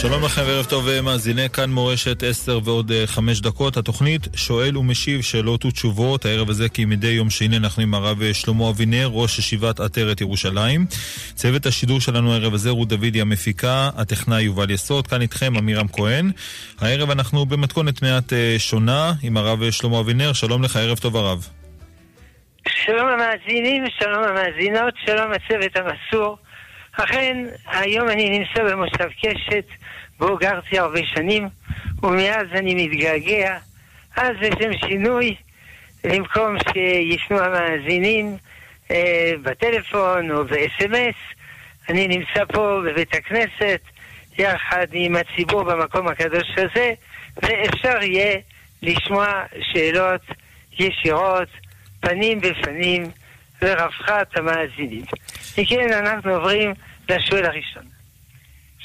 שלום לכם וערב טוב מאזיני כאן מורשת 10 ועוד 5 דקות. התוכנית שואל ומשיב שאלות ותשובות. הערב הזה כמדי יום שני אנחנו עם הרב שלמה אבינר, ראש ישיבת עטרת ירושלים. צוות השידור שלנו הערב הזה רות דודי המפיקה, הטכנאי יובל יסוד, כאן איתכם עמירם כהן. הערב אנחנו במתכונת מעט שונה עם הרב שלמה אבינר. שלום לך, ערב טוב הרב. שלום המאזינים, שלום המאזינות, שלום הצוות המסור. אכן, היום אני נמצא במושב קשת, בו גרתי הרבה שנים, ומאז אני מתגעגע. אז לשם שינוי, במקום שישנו המאזינים אה, בטלפון או ב-SMS, אני נמצא פה בבית הכנסת, יחד עם הציבור במקום הקדוש הזה, ואפשר יהיה לשמוע שאלות ישירות, פנים בפנים, לרווחת המאזינים. וכן, אנחנו עוברים לשואל הראשון.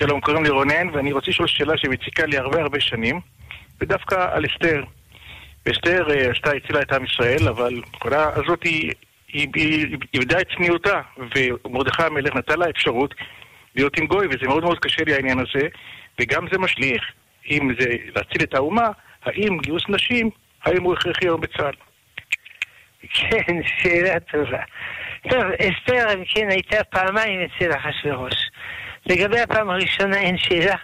שלום, קוראים לי רונן, ואני רוצה לשאול שאלה שמציקה לי הרבה הרבה שנים, ודווקא על אסתר. אסתר עשתה, אה, הצילה את עם ישראל, אבל הנקודה הזאת היא, היא, היא איבדה את צניעותה, ומרדכי המלך נתן לה אפשרות להיות עם גוי, וזה מאוד מאוד קשה לי העניין הזה, וגם זה משליך, אם זה להציל את האומה, האם גיוס נשים, האם הוא הכרחי היום בצה"ל? כן, שאלה טובה. טוב, אסתר, אם כן, הייתה פעמיים אצל אחשוורוש. לגבי הפעם הראשונה אין שאלה,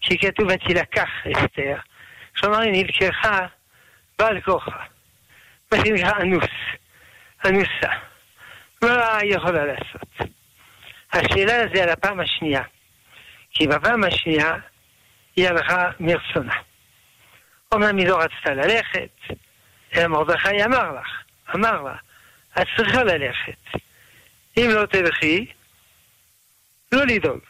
שכתוב ותילקח אסתר. כלומר, היא נלקחה בעל כוחה. מה שנקרא אנוס, אנוסה. מה היא יכולה לעשות? השאלה זה על הפעם השנייה. כי בפעם השנייה היא הלכה מרצונה. אומנם היא לא רצתה ללכת, אלא מרדכי אמר לך, אמר לה, את צריכה ללכת. אם לא תלכי, לא לדאוג.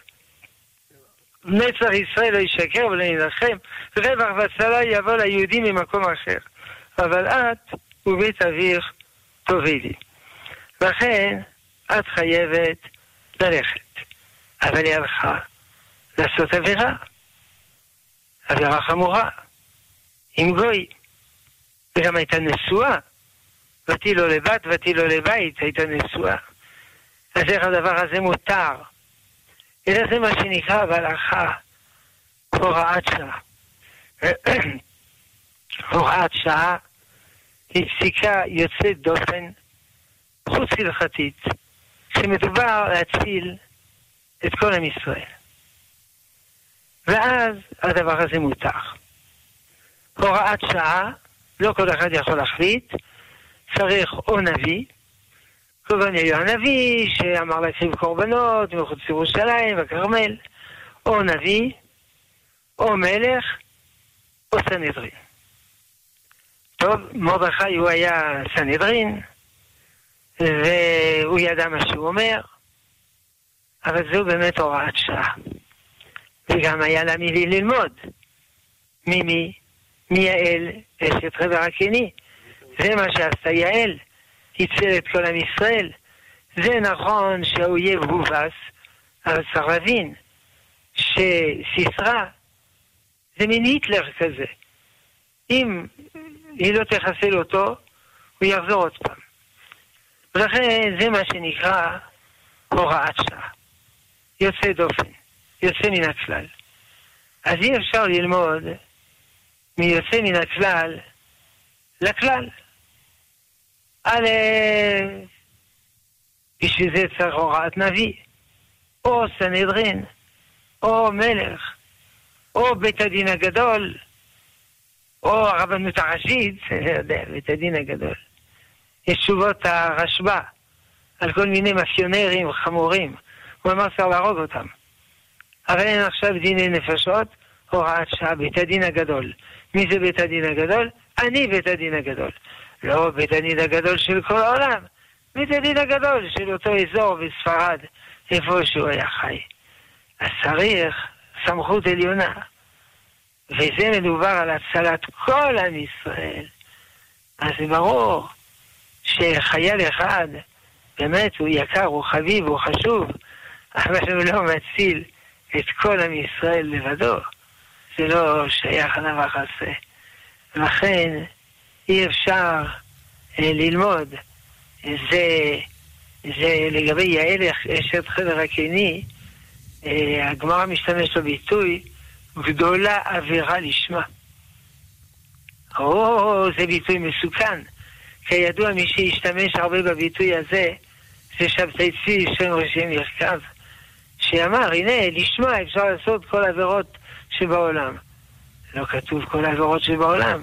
נצח ישראל לא ישקר ולא ינלחם, רווח והצלה יבוא ליהודים ממקום אחר. אבל את ובית אביך תובילי. לכן, את חייבת ללכת. אבל היא הלכה לעשות עבירה. עבירה חמורה. עם גוי. וגם הייתה נשואה. ותהי לו לבת ותהי לו לבית, הייתה נשואה. אז איך הדבר הזה מותר? זה מה שנקרא בהלכה הוראת שעה. הוראת שעה היא פסיקה יוצאת דופן, חוץ הלכתית, שמדובר להציל את כל עם ישראל. ואז הדבר הזה מותר. הוראת שעה, לא כל אחד יכול להחליט, צריך או נביא, כמובן היה הנביא שאמר להקריב קורבנות מחוץ לירושלים, בכרמל, או נביא, או מלך, או סנהדרין. טוב, מרדכי הוא היה סנהדרין, והוא ידע מה שהוא אומר, אבל זו באמת הוראת שעה. וגם היה לה מי ללמוד. ממי? מיעל אשת חבר הקני. זה מה שעשתה יעל. הציל את כל עם ישראל. זה נכון שהאויב הובס, אבל צריך להבין שסיסרא זה מין היטלר כזה. אם היא לא תחסל אותו, הוא יחזור עוד פעם. ולכן זה מה שנקרא הוראת שעה. יוצא דופן, יוצא מן הכלל. אז אי אפשר ללמוד מיוצא מן הכלל לכלל. א', בשביל זה צריך הוראת נביא, או סנהדרין, או מלך, או בית הדין הגדול, או הרבנות הראשית, אני יודע, בית הדין הגדול. יש תשובות הרשב"א על כל מיני מאפיונרים חמורים. הוא אמר צריך להרוג אותם. אבל אין עכשיו דיני נפשות, הוראת שעה, בית הדין הגדול. מי זה בית הדין הגדול? אני בית הדין הגדול. לא בית הדין הגדול של כל העולם, בית הדין הגדול של אותו אזור בספרד, איפה שהוא היה חי. אז צריך סמכות עליונה. וזה מדובר על הצלת כל עם ישראל. אז ברור שחייל אחד, באמת הוא יקר, הוא חביב, הוא חשוב, אבל הוא לא מציל את כל עם ישראל לבדו. זה לא שייך לדבר הזה. לכן, אי אפשר אה, ללמוד. זה, זה לגבי יעל אשת חדר הקיני, אה, הגמרא משתמש בביטוי גדולה עבירה לשמה. או, זה ביטוי מסוכן. כידוע, מי שהשתמש הרבה בביטוי הזה, זה שבתאי צבי שם ראשי מרכב, שאמר, הנה, לשמה אפשר לעשות כל העבירות שבעולם. לא כתוב כל העבירות שבעולם.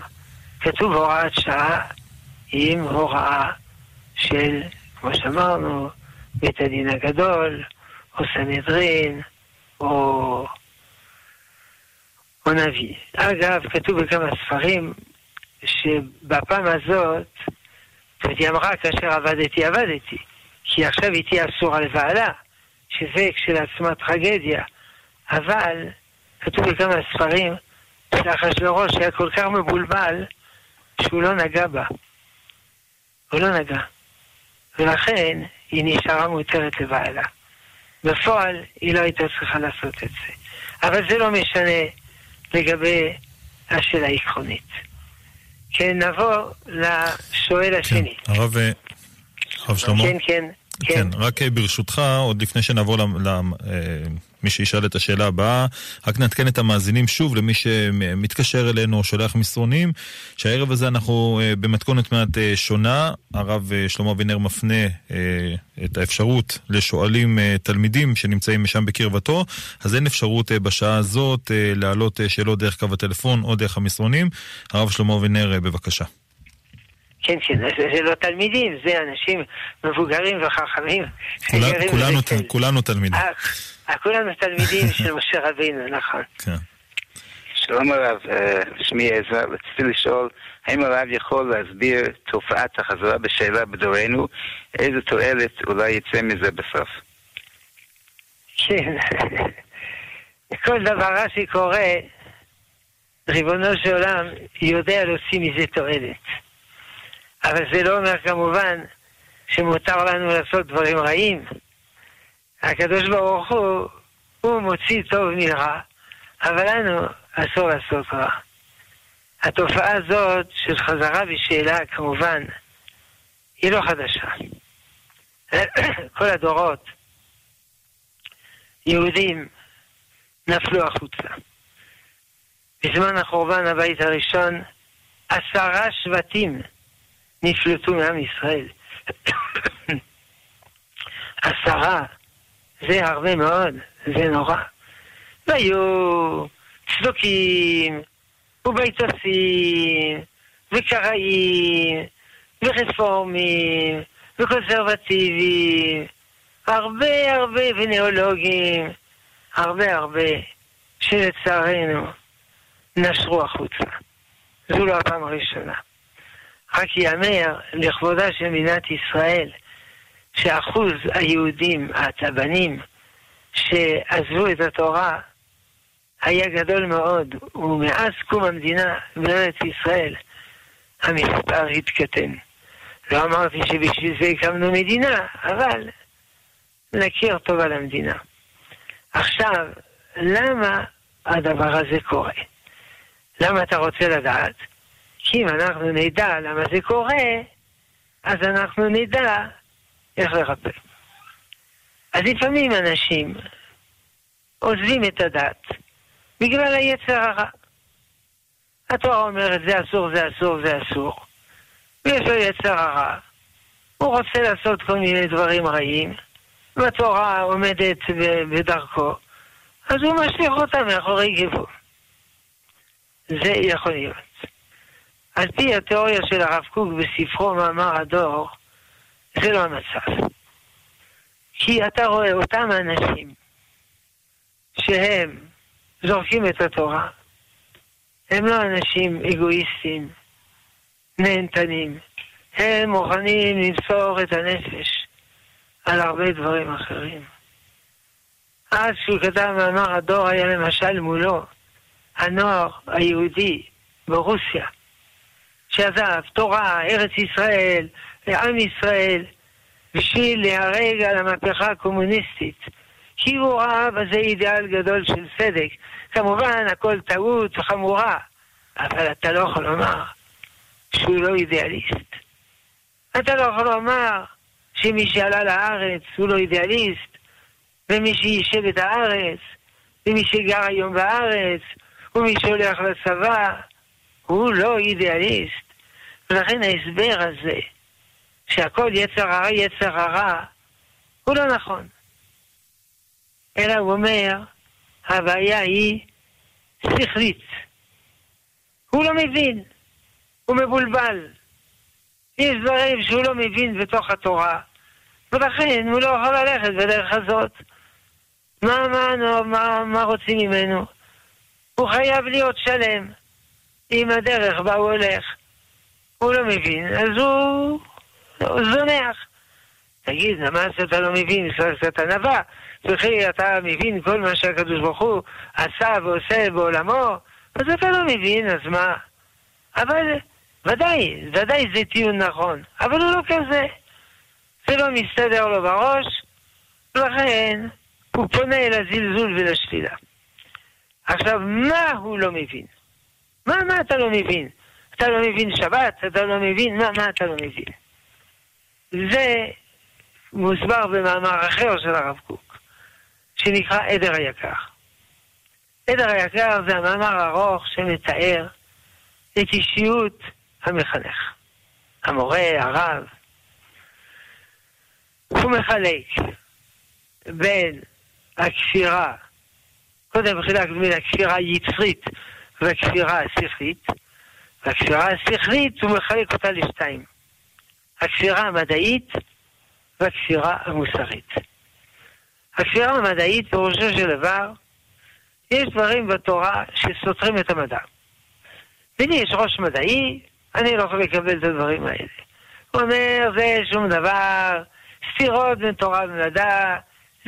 כתוב הוראת שעה עם הוראה של, כמו שאמרנו, בית הדין הגדול, או סנהדרין, או, או נביא. אגב, כתוב בכמה ספרים שבפעם הזאת, זאת אומרת, היא אמרה, כאשר עבדתי, עבדתי. כי עכשיו היא תהיה אסורה לבעלה, שזה כשלעצמה טרגדיה. אבל כתוב בכמה ספרים שאחשוורוש היה כל כך מבולבל שהוא לא נגע בה. הוא לא נגע. ולכן היא נשארה מותרת לבעלה. בפועל היא לא הייתה צריכה לעשות את זה. אבל זה לא משנה לגבי השאלה העקרונית. כן, נבוא לשואל השני. כן, הרב, אה, הרב שלמה? כן, כן. כן, כן רק אה, ברשותך, עוד לפני שנעבור אה, שישאל את השאלה הבאה, רק נעדכן את המאזינים שוב למי שמתקשר אלינו או שולח מסרונים, שהערב הזה אנחנו אה, במתכונת מעט שונה. הרב שלמה אבינר מפנה את האפשרות לשואלים תלמידים שנמצאים שם בקרבתו, אז אין אפשרות בשעה הזאת להעלות שאלות דרך קו הטלפון או דרך המסרונים. הרב שלמה אבינר, בבקשה. כן, כן, זה לא תלמידים, זה אנשים מבוגרים וחכמים. כולנו, כולנו תלמידים. אה, אה, כולנו תלמידים של משה רבינו, נכון. כן. שלום הרב, אה, שמי עזרא, רציתי לשאול, האם הרב יכול להסביר תופעת החזרה בשאלה בדורנו, איזה תועלת אולי יצא מזה בסוף? כן, כל דבר רע שקורה, ריבונו של עולם יודע להוציא מזה תועלת. אבל זה לא אומר כמובן שמותר לנו לעשות דברים רעים. הקדוש ברוך הוא, הוא מוציא טוב מרע, אבל לנו אסור לעשות רע. התופעה הזאת של חזרה בשאלה, כמובן, היא לא חדשה. כל הדורות, יהודים, נפלו החוצה. בזמן החורבן הבית הראשון, עשרה שבטים נפלטו מעם ישראל. עשרה, זה הרבה מאוד, זה נורא. והיו צדוקים, וביתוסים, וקראים, ורפורמים, וקונסרבטיבים, הרבה הרבה ונאולוגים, הרבה הרבה, שלצערנו נשרו החוצה. זו לא הפעם הראשונה. רק ייאמר לכבודה של מדינת ישראל שאחוז היהודים, הצבנים, שעזבו את התורה היה גדול מאוד, ומאז קום המדינה בארץ ישראל המספר התקטן. לא אמרתי שבשביל זה הקמנו מדינה, אבל נכיר טוב על המדינה. עכשיו, למה הדבר הזה קורה? למה אתה רוצה לדעת? כי אם אנחנו נדע למה זה קורה, אז אנחנו נדע איך לרפא. אז לפעמים אנשים עוזבים את הדת בגלל היצר הרע. התורה אומרת זה אסור, זה אסור, זה אסור. ויש לו יצר הרע. הוא רוצה לעשות כל מיני דברים רעים, והתורה עומדת בדרכו, אז הוא משליך אותה מאחורי גבו. זה יכול להיות. על פי התיאוריה של הרב קוק בספרו מאמר הדור, זה לא המצב. כי אתה רואה אותם אנשים שהם זורקים את התורה, הם לא אנשים אגואיסטים, נהנתנים, הם מוכנים למסור את הנפש על הרבה דברים אחרים. אז כשהוא כתב מאמר הדור היה למשל מולו הנוער היהודי ברוסיה, שעזב תורה, ארץ ישראל, לעם ישראל, בשביל להיהרג על המהפכה הקומוניסטית. כי הוא ראה בזה אידיאל גדול של צדק. כמובן, הכל טעות חמורה, אבל אתה לא יכול לומר שהוא לא אידיאליסט. אתה לא יכול לומר שמי שעלה לארץ הוא לא אידיאליסט, ומי שיישב את הארץ, ומי שגר היום בארץ, ומי שהולך לצבא הוא לא אידיאליסט. ולכן ההסבר הזה, שהכל יצר הרע יצר הרע, הוא לא נכון. אלא הוא אומר, הבעיה היא שכלית. הוא לא מבין, הוא מבולבל. יש דברים שהוא לא מבין בתוך התורה, ולכן הוא לא יכול ללכת בדרך הזאת. מה, מה, מה, מה, רוצים ממנו? הוא חייב להיות שלם עם הדרך בה הוא הולך. הוא לא מבין, אז הוא זונח. תגיד, למה אתה לא מבין? קצת ענווה. וכי אתה מבין כל מה שהקדוש ברוך הוא עשה ועושה בעולמו? אז אתה לא מבין, אז מה? אבל ודאי, ודאי זה טיעון נכון, אבל הוא לא כזה. זה לא מסתדר לו בראש, ולכן הוא פונה אל הזלזול ולשלילה. עכשיו, מה הוא לא מבין? מה, מה אתה לא מבין? אתה לא מבין שבת? אתה לא מבין? מה, מה אתה לא מבין? זה מוסבר במאמר אחר של הרב קוק, שנקרא עדר היקר. עדר היקר זה המאמר הארוך שמתאר את אישיות המחנך, המורה, הרב. הוא מחלק בין הכפירה, קודם חילק בין הכפירה היצרית והכפירה השכלית, והכפירה השכלית הוא מחלק אותה לשתיים. הכפירה המדעית והכפירה המוסרית. הכפירה המדעית, פירושו של דבר, יש דברים בתורה שסותרים את המדע. ולי יש ראש מדעי, אני לא יכול לקבל את הדברים האלה. הוא אומר, זה שום דבר, סתירות בין תורה ומדע,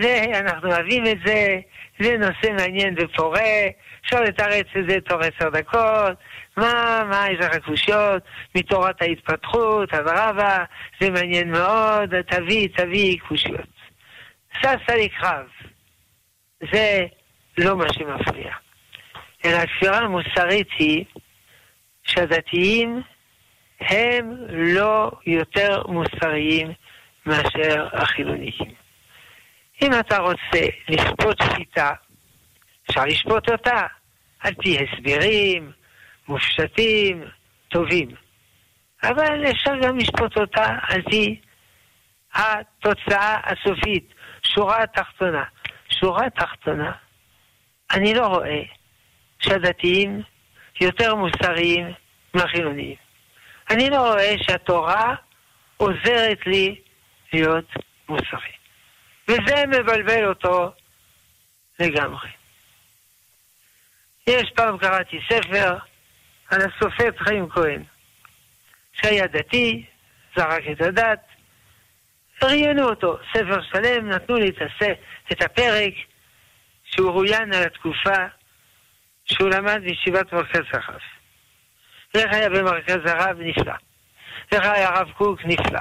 זה, אנחנו אוהבים את זה, זה נושא מעניין ופורה, אפשר לתרץ את זה תוך עשר דקות, מה, מה, יש לך קושיות מתורת ההתפתחות, אבל רבה, זה מעניין מאוד, תביא, תביא קושיות. ששה לקרב, זה לא מה שמפריע. אלא הכפירה המוסרית היא שהדתיים הם לא יותר מוסריים מאשר החילוניים. אם אתה רוצה לשפוט שיטה, אפשר לשפוט אותה על פי הסברים מופשטים, טובים. אבל אפשר גם לשפוט אותה על פי התוצאה הסופית, שורה תחתונה. שורה תחתונה, אני לא רואה שהדתיים יותר מוסריים מהחילוניים. אני לא רואה שהתורה עוזרת לי להיות מוסרי. וזה מבלבל אותו לגמרי. יש פעם קראתי ספר על הסופר חיים כהן, שהיה דתי, זרק את הדת, ראיינו אותו, ספר שלם, נתנו לי את הפרק שהוא רויין על התקופה שהוא למד בישיבת מרכז הרב. איך היה במרכז הרב? נפלא. איך היה הרב קוק? נפלא.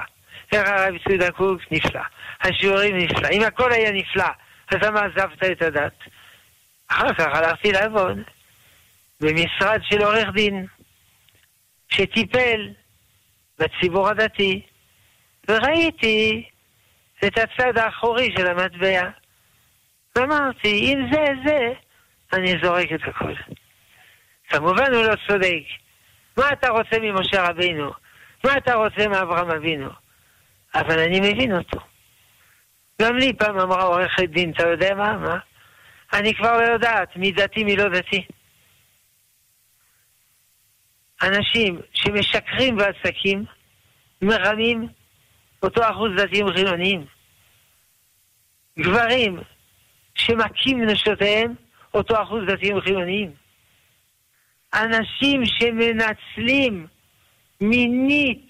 איך הרב יצודה קוק? נפלא. השיעורים נפלא. אם הכל היה נפלא, אז למה עזבת את הדת? אחר כך הלכתי לעבוד במשרד של עורך דין, שטיפל בציבור הדתי, וראיתי את הצד האחורי של המטבע. ואמרתי, אם זה זה, אני זורק את הכל. כמובן הוא לא צודק. מה אתה רוצה ממשה רבינו? מה אתה רוצה מאברהם אבינו? אבל אני מבין אותו. גם לי פעם אמרה עורכת דין, אתה יודע מה? מה? אני כבר לא יודעת מי דתי מי לא דתי. אנשים שמשקרים בעסקים, מרמים אותו אחוז דתיים חילוניים. גברים שמכים נשותיהם, אותו אחוז דתיים חילוניים. אנשים שמנצלים מינית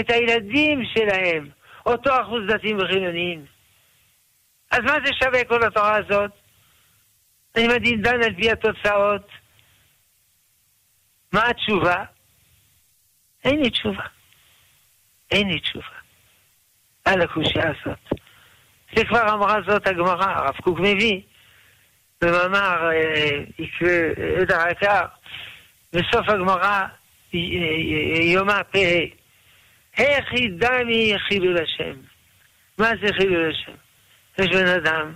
את הילדים שלהם, אותו אחוז דתיים וחילוניים. אז מה זה שווה כל התורה הזאת? אני מדין דן על פי התוצאות. מה התשובה? אין לי תשובה. אין לי תשובה. על הקושייה הזאת. זה כבר אמרה זאת הגמרא, הרב קוק מביא במאמר עדר אה, היקר, בסוף הגמרא יומא פ"ה, איך ידעני חילול השם? מה זה חילול השם? יש בן אדם,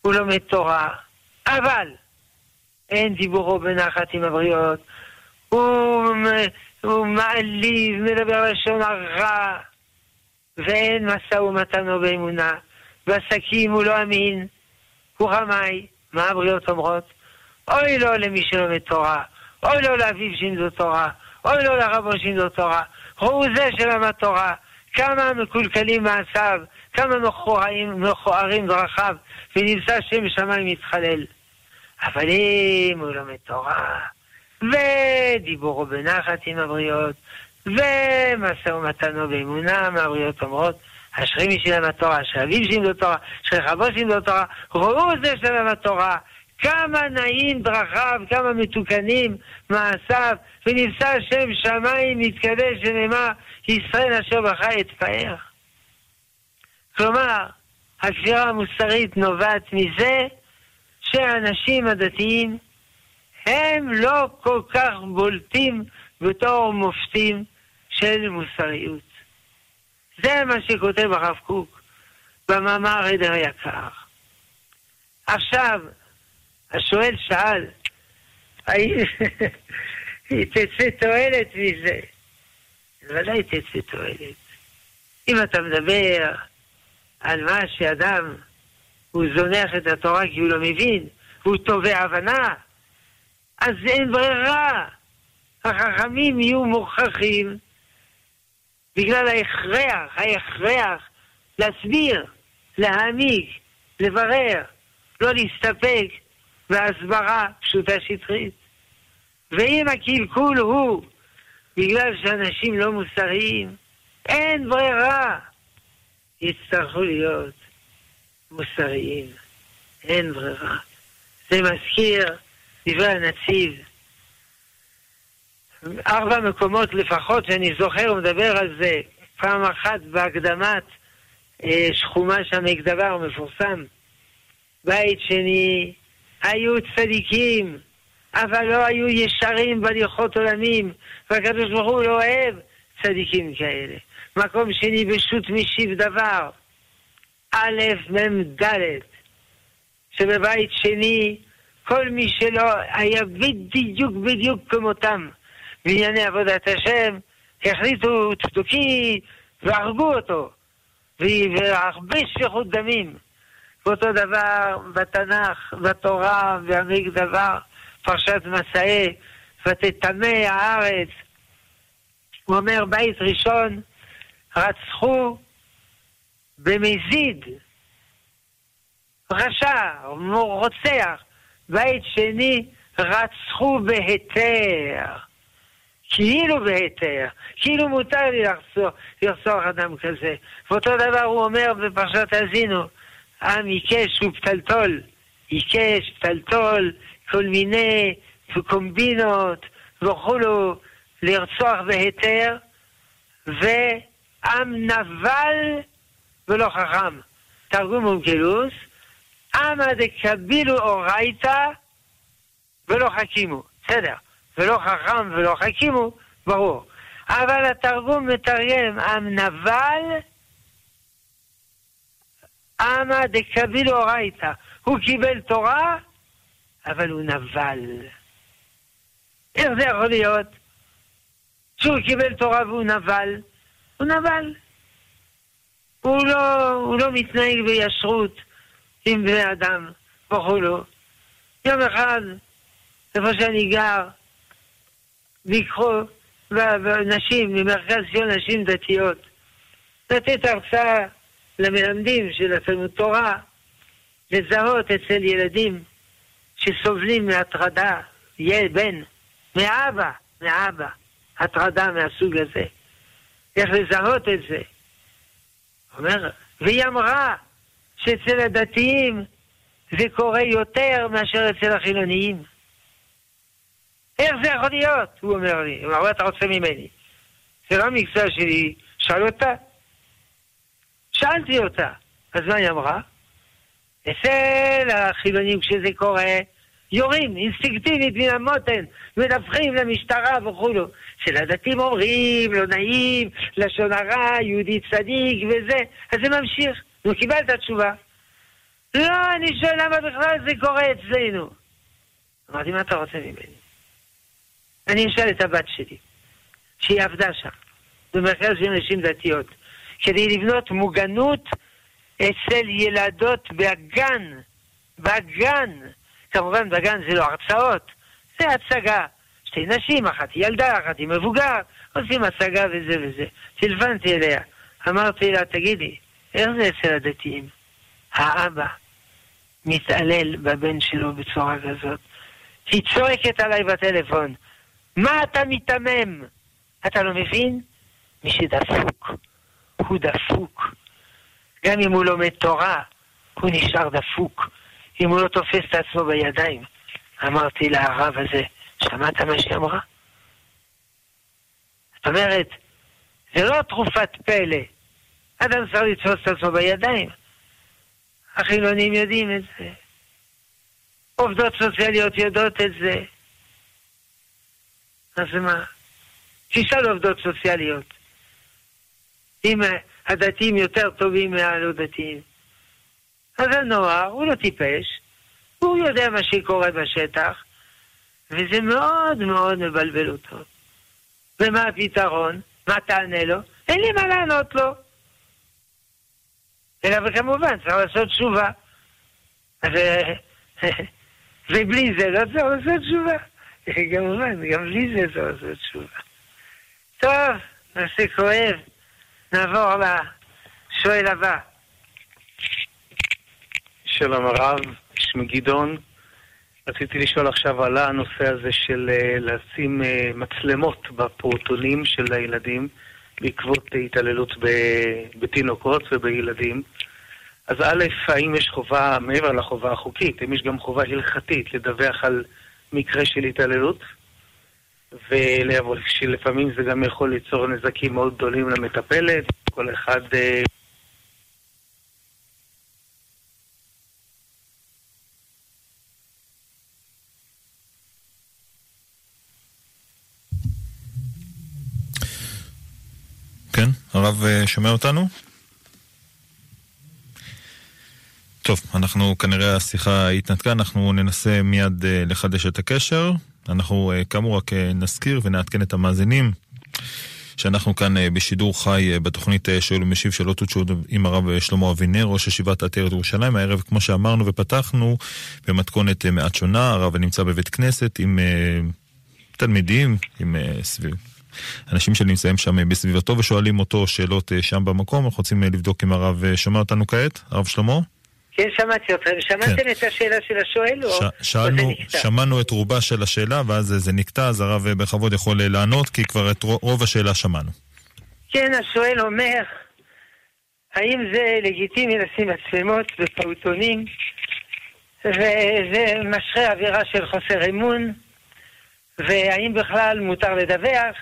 הוא לומד תורה, אבל אין דיבורו בנחת עם הבריות. הוא, הוא מעליב, מדבר לשון הרע, ואין משא ומתנו באמונה. בעסקים הוא לא אמין, הוא רמאי. מה הבריות אומרות? אוי לו למי שלומד תורה, אוי לו לאביו שינדו תורה, אוי לו לרבו שינדו תורה. הוא זה שלמד תורה. כמה מקולקלים מעשיו, כמה מכוערים, מכוערים דרכיו, ונמצא שם שמיים מתחלל. אבל אם הוא לומד תורה, ודיבורו בנחת עם הבריות, ומשא ומתנו באמונה, מהבריות אומרות, אשרי מי שלמד תורה, אשרי אביו שלימדו תורה, אשרי רבו שלימדו תורה, ראו זה שלמד תורה. כמה נעים דרכיו, כמה מתוקנים מעשיו, ונפסע שם שמיים מתקדש ונאמר, ישראל אשר בך אתפאר. כלומר, הכפירה המוסרית נובעת מזה שהאנשים הדתיים הם לא כל כך בולטים בתור מופתים של מוסריות. זה מה שכותב הרב קוק במאמר עדר יקר. עכשיו, השואל שאל, האם תצא תועלת מזה? ודאי תצא תועלת. אם אתה מדבר על מה שאדם, הוא זונח את התורה כי הוא לא מבין, הוא תובע הבנה, אז אין ברירה. החכמים יהיו מוכרחים בגלל ההכרח, ההכרח להסביר, להעמיק, לברר, לא להסתפק בהסברה פשוטה שטחית. ואם הקלקול הוא בגלל שאנשים לא מוסריים, אין ברירה. יצטרכו להיות מוסריים. אין ברירה. זה מזכיר דברי הנציב. ארבע מקומות לפחות שאני זוכר, הוא מדבר על זה פעם אחת בהקדמת אה, שחומש המקדבר המפורסם. בית שני, היו צדיקים, אבל לא היו ישרים בהליכות עולמים, והקדוש ברוך הוא לא אוהב צדיקים כאלה. מקום שני, בשו"ת משיב דבר, א', מ', ד', שבבית שני, כל מי שלא היה בדיוק בדיוק כמותם בענייני עבודת השם, החליטו צדוקי והרגו אותו, והרבה שפיכות דמים. ואותו דבר בתנ"ך, בתורה, בעמיק דבר, פרשת מסעי, ותטמא הארץ. הוא אומר, בית ראשון רצחו במזיד, רשע, רוצח. בית שני רצחו בהיתר. כאילו בהיתר, כאילו מותר לי לרצוח אדם כזה. ואותו דבר הוא אומר בפרשת האזינו, עם עיקש ופתלתול, עיקש, פתלתול, כל מיני קומבינות וכולו, לרצוח בהיתר, ועם נבל ולא חכם. תרגום אונקלוס, עמא דקבילו אורייתא ולא חכימו. בסדר. ולא חכם ולא חכימו, ברור. אבל התרגום מתרגם עם נבל, עמא דקבילו אורייתא. הוא קיבל תורה, אבל הוא נבל. איך זה יכול להיות? שהוא קיבל תורה והוא נבל? הוא נבל. הוא לא, הוא לא מתנהג בישרות עם בני אדם וכולו. יום אחד, איפה שאני גר, ויקחו נשים ממרכז ציון נשים דתיות, לתת הרצאה למלמדים של התלמוד תורה, לזהות אצל ילדים שסובלים מהטרדה, ילד, בן, מאבא, מאבא, הטרדה מהסוג הזה. איך לזהות את זה. אומר, והיא אמרה שאצל הדתיים זה קורה יותר מאשר אצל החילוניים. איך זה יכול להיות? הוא אומר לי, מה אתה רוצה ממני? זה לא המקצוע שלי, שאל אותה. שאלתי אותה. אז מה היא אמרה? אצל החילונים כשזה קורה, יורים אינסטינקטיבית מן המותן, מדווחים למשטרה וכולו. של הדתיים אומרים, לא נעים, לשון הרע, יהודי צדיק וזה, אז זה ממשיך. נו, קיבלת תשובה. לא, אני שואל למה בכלל זה קורה אצלנו. אמרתי, מה אתה רוצה ממני? אני אשאל את הבת שלי, שהיא עבדה שם, במרכז של נשים דתיות, כדי לבנות מוגנות אצל ילדות בגן, בגן. כמובן בגן זה לא הרצאות, זה הצגה. שתי נשים, אחת היא ילדה, אחת היא מבוגר, עושים הצגה וזה וזה. טלפנתי אליה, אמרתי לה, תגידי, איך זה אצל הדתיים? האבא מתעלל בבן שלו בצורה כזאת. היא צועקת עליי בטלפון, מה אתה מיתמם? אתה לא מבין? מי שדפוק, הוא דפוק. גם אם הוא לומד תורה, הוא נשאר דפוק. אם הוא לא תופס את עצמו בידיים. אמרתי לרב הזה, שמעת מה שהיא אמרה? זאת אומרת, זה לא תרופת פלא. אדם צריך לתפוס את עצמו בידיים. החילונים יודעים את זה. עובדות סוציאליות יודעות את זה. אז מה? תשאל עובדות סוציאליות. אם הדתיים יותר טובים מהלא דתיים. אז הנוער, הוא לא טיפש, הוא יודע מה שקורה בשטח, וזה מאוד מאוד מבלבל אותו. ומה הפתרון? מה תענה לו? אין לי מה לענות לו. אלא וכמובן צריך לעשות תשובה. ו... ובלי זה לא צריך לעשות תשובה. כמובן, גם בלי זה צריך לעשות תשובה. טוב, נעשה כואב. נעבור לשואל הבא. שלום הרב, שמי גדעון. רציתי לשאול עכשיו, עלה הנושא הזה של uh, לשים uh, מצלמות בפעוטונים של הילדים בעקבות התעללות בתינוקות ובילדים. אז א', האם יש חובה, מעבר לחובה החוקית, האם יש גם חובה הלכתית לדווח על מקרה של התעללות? ולפעמים זה גם יכול ליצור נזקים מאוד גדולים למטפלת, כל אחד uh, הרב אה, שומע אותנו? טוב, אנחנו כנראה השיחה התנתקה, אנחנו ננסה מיד uh, לחדש את הקשר. אנחנו uh, כאמור רק נזכיר ונעדכן את המאזינים שאנחנו כאן בשידור חי בתוכנית שואל ומשיב שאלות ותשובות עם הרב שלמה אבינר, ראש ישיבת עטרת ירושלים. הערב, כמו שאמרנו ופתחנו, במתכונת מעט שונה, הרב נמצא בבית כנסת עם תלמידים, עם סביב. אנשים שנמצאים שם בסביבתו ושואלים אותו שאלות אה, שם במקום, אנחנו רוצים אה, לבדוק אם הרב אה, שומע אותנו כעת, הרב שלמה? כן, שמעתי אתכם. שמעתם כן. את השאלה של השואל ש... או... שאלנו, שמענו את רובה של השאלה, ואז זה נקטע, אז הרב בכבוד יכול לענות, כי כבר את רוב השאלה שמענו. כן, השואל אומר, האם זה לגיטימי לשים מצלמות בפעוטונים, וזה משרה אווירה של חוסר אמון, והאם בכלל מותר לדווח?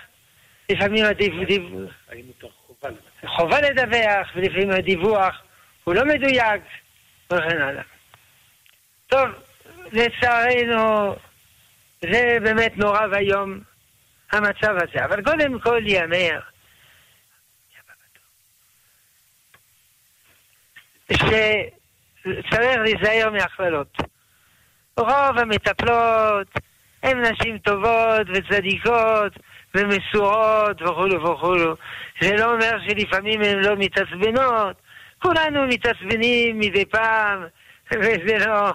לפעמים הדיווח... חובה לדווח, ולפעמים הדיווח הוא לא מדויק, וכן הלאה. טוב, לצערנו, זה באמת נורא ואיום, המצב הזה. אבל קודם כל ייאמר, שצריך להיזהר מהכללות. רוב המטפלות הן נשים טובות וצדיקות, ומסורות וכולו וכולו. זה לא אומר שלפעמים הן לא מתעצבנות. כולנו מתעצבנים מדי פעם, וזה לא...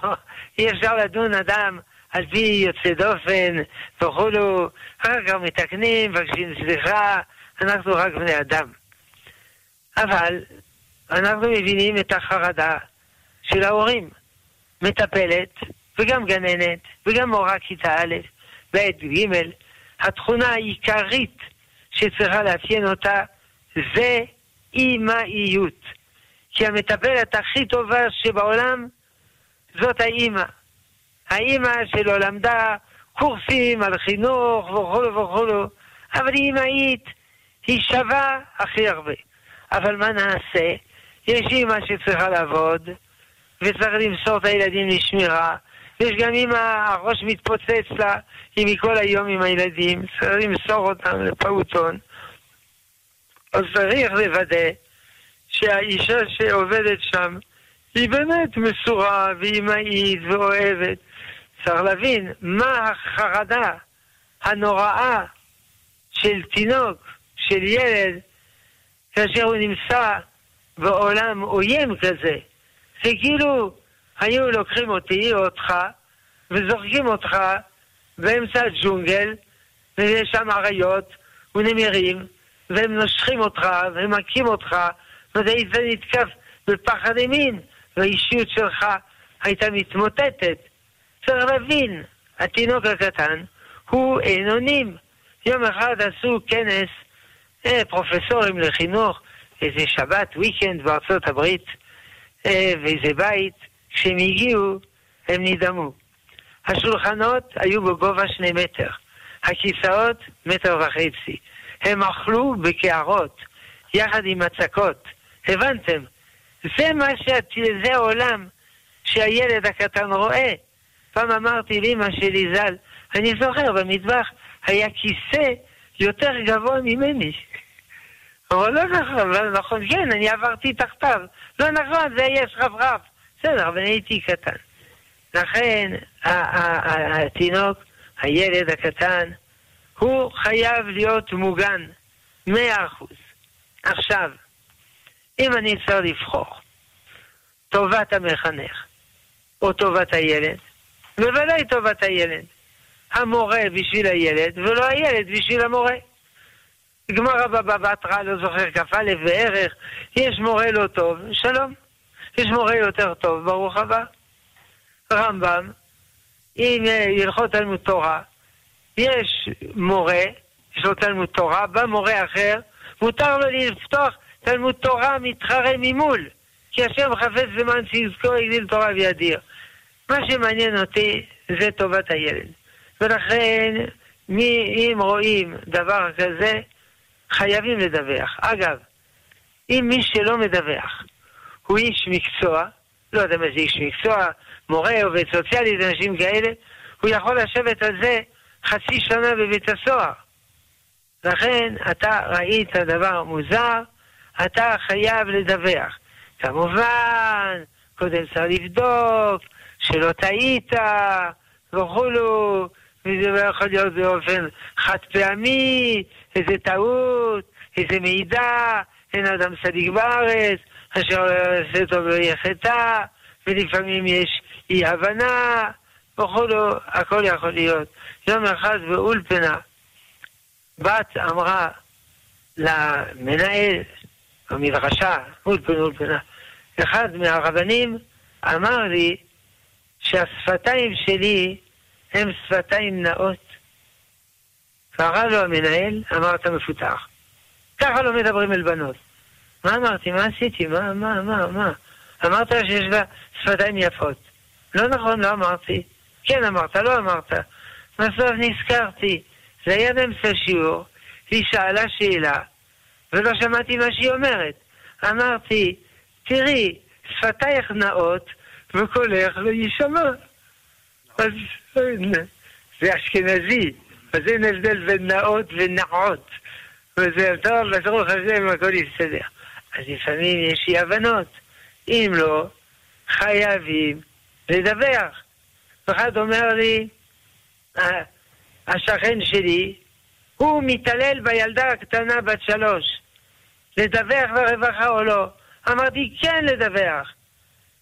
אי אפשר לדון אדם על פי יוצא דופן וכולו. אחר כך מתקנים, מבקשים סליחה, אנחנו רק בני אדם. אבל אנחנו מבינים את החרדה של ההורים. מטפלת, וגם גננת, וגם מורה כיתה א', ב', ג', התכונה העיקרית שצריכה לאפיין אותה זה אימהיות. כי המטפלת הכי טובה שבעולם זאת האימא. האימא שלא למדה קורסים על חינוך וכולו וכולו, אבל היא אימהית, היא שווה הכי הרבה. אבל מה נעשה? יש אימא שצריכה לעבוד, וצריך למסור את הילדים לשמירה, ויש גם אמא, הראש מתפוצץ לה, היא מכל היום עם הילדים, צריך למסור אותם לפעוטון. אז צריך לוודא שהאישה שעובדת שם היא באמת מסורה ואימהית ואוהבת, צריך להבין מה החרדה הנוראה של תינוק, של ילד, כאשר הוא נמצא בעולם עוין כזה. זה כאילו היו לוקחים אותי או אותך וזורקים אותך באמצע הג'ונגל, ויש שם אריות ונמרים, והם נושכים אותך ומכים אותך, והיית נתקף בפחד אימין, והאישיות שלך הייתה מתמוטטת. צריך להבין, התינוק הקטן הוא אין אונים. יום אחד עשו כנס אה, פרופסורים לחינוך, איזה שבת, וויקנד בארצות הברית, אה, ואיזה בית, כשהם הגיעו, הם נדהמו. השולחנות היו בגובה שני מטר, הכיסאות מטר וחצי. הם אכלו בקערות, יחד עם הצקות. הבנתם? זה מה שאת... זה העולם שהילד הקטן רואה. פעם אמרתי לאמא שלי ז"ל, אני זוכר במטבח היה כיסא יותר גבוה ממני. אבל לא נכון, נכון, כן, אני עברתי תחתיו. לא נכון, זה יש רב-רב. בסדר, אבל הייתי קטן. לכן התינוק, הילד הקטן, הוא חייב להיות מוגן, מאה אחוז. עכשיו, אם אני צריך לבחור טובת המחנך או טובת הילד, בוודאי טובת הילד. המורה בשביל הילד, ולא הילד בשביל המורה. גמרא בבא בתרא, לא זוכר כ"א וערך, יש מורה לא טוב, שלום. יש מורה יותר טוב, ברוך הבא. רמב"ם, אם ילכות תלמוד תורה, יש מורה, יש לו תלמוד תורה, בא מורה אחר, מותר לו לפתוח תלמוד תורה מתחרה ממול, כי השם חפץ למען שיזכור יגדיל תורה וידיר. מה שמעניין אותי זה טובת הילד. ולכן, מי, אם רואים דבר כזה, חייבים לדווח. אגב, אם מי שלא מדווח הוא איש מקצוע, לא יודע מה זה איש מקצוע, מורה, עובד סוציאלי, אנשים כאלה, הוא יכול לשבת על זה חצי שנה בבית הסוהר. לכן, אתה ראית דבר מוזר, אתה חייב לדווח. כמובן, קודם צריך לבדוק, שלא טעית, וכולו, וזה לא יכול להיות באופן חד פעמי, איזה טעות, איזה מידע, אין אדם צדיק בארץ, אשר יעשה טוב לא יהיה חטא, ולפעמים יש אי הבנה, וכולו, הכל יכול להיות. יום אחד באולפנה, בת אמרה למנהל במדרשה, אולפנה אולפנה, אחד מהרבנים אמר לי שהשפתיים שלי הם שפתיים נאות. קרא לו המנהל, אמר אתה מפותח. ככה לא מדברים אל בנות. מה אמרתי? מה עשיתי? מה, מה, מה, מה? אמרת שיש לה שפתיים יפות. לא נכון, לא אמרתי. כן אמרת, לא אמרת. בסוף נזכרתי. זה היה באמצע שיעור, היא שאלה שאלה, ולא שמעתי מה שהיא אומרת. אמרתי, תראי, שפתייך נאות וקולך לא יישמע. אז זה אשכנזי, אז אין הבדל בין נאות ונעות. וזה טוב, ברוך השם, הכל יסתדר. אז לפעמים יש אי הבנות. אם לא, חייבים לדווח. אחד אומר לי, השכן שלי, הוא מתעלל בילדה הקטנה בת שלוש. לדווח לרווחה או לא? אמרתי, כן לדווח.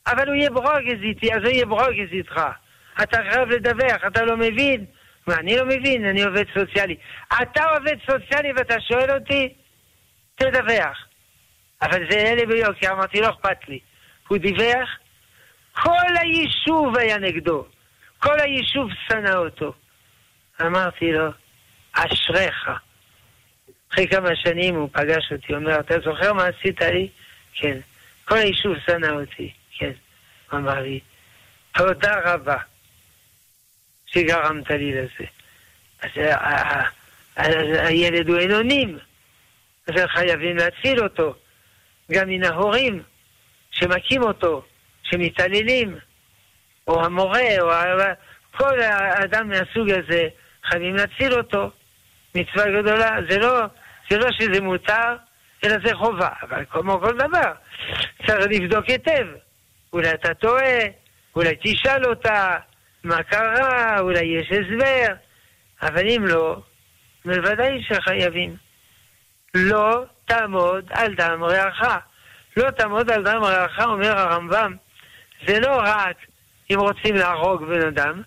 אבל הוא יהיה ברוגז איתי, אז הוא יהיה ברוגז איתך. אתה חייב לדווח, אתה לא מבין? מה, אני לא מבין, אני עובד סוציאלי. אתה עובד סוציאלי ואתה שואל אותי? תדווח. אבל זה אלה ביוקר, אמרתי, לא אכפת לי. הוא דיווח, כל היישוב היה נגדו. כל היישוב שנא אותו. אמרתי לו, אשריך. אחרי כמה שנים הוא פגש אותי, אומר, אתה זוכר מה עשית לי? כן. כל היישוב שנא אותי, כן. הוא אמר לי, תודה רבה שגרמת לי לזה. אז הילד הוא אנונים, אז חייבים להציל אותו. גם מן ההורים שמכים אותו, שמתעללים, או המורה, או כל האדם מהסוג הזה, חייבים להציל אותו. מצווה גדולה. זה לא, זה לא שזה מותר, אלא זה חובה. אבל כמו כל דבר, צריך לבדוק היטב. אולי אתה טועה, אולי תשאל אותה, מה קרה, אולי יש הסבר, אבל אם לא, בוודאי שחייבים. לא תעמוד על דם רעך. לא תעמוד על דם רעך, אומר הרמב"ם, זה לא רק אם רוצים להרוג בן אדם,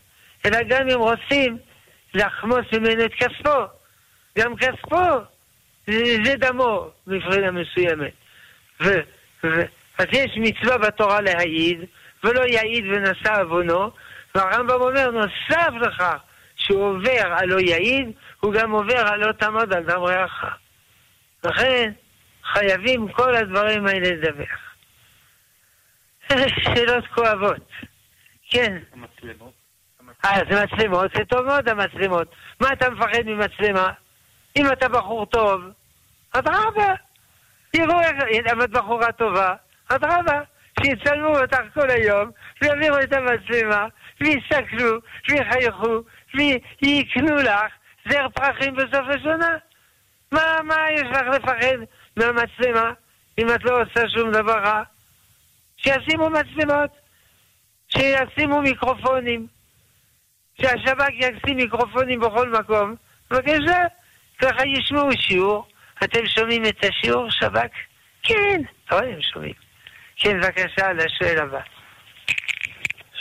אלא גם אם רוצים לחמוס ממנו את כספו. גם כספו זה, זה דמו מבחינה מסוימת. ו, ו, אז יש מצווה בתורה להעיד, ולא יעיד ונשא עוונו, והרמב"ם אומר, נוסף לכך שהוא עובר על לא יעיד, הוא גם עובר על לא תעמוד על דם רעך. לכן חייבים כל הדברים האלה לדווח. שאלות כואבות. כן. המצלמות. אה, זה מצלמות, זה טוב מאוד המצלמות. מה אתה מפחד ממצלמה? אם אתה בחור טוב, אדרבה. תראו איך, אם את בחורה טובה, אדרבה. שיצלמו אותך כל היום, ויעבירו את המצלמה, ויסתכלו, ויחייכו, ויקנו לך זר פרחים בסוף השנה. מה, מה יש לך לפחד מהמצלמה, אם את לא עושה שום דבר רע? שישימו מצלמות, שישימו מיקרופונים, שהשב"כ ישים מיקרופונים בכל מקום. בבקשה, ככה ישמעו שיעור. אתם שומעים את השיעור, שב"כ? כן, טוב, הם שומעים. כן, בבקשה, לשואל הבא.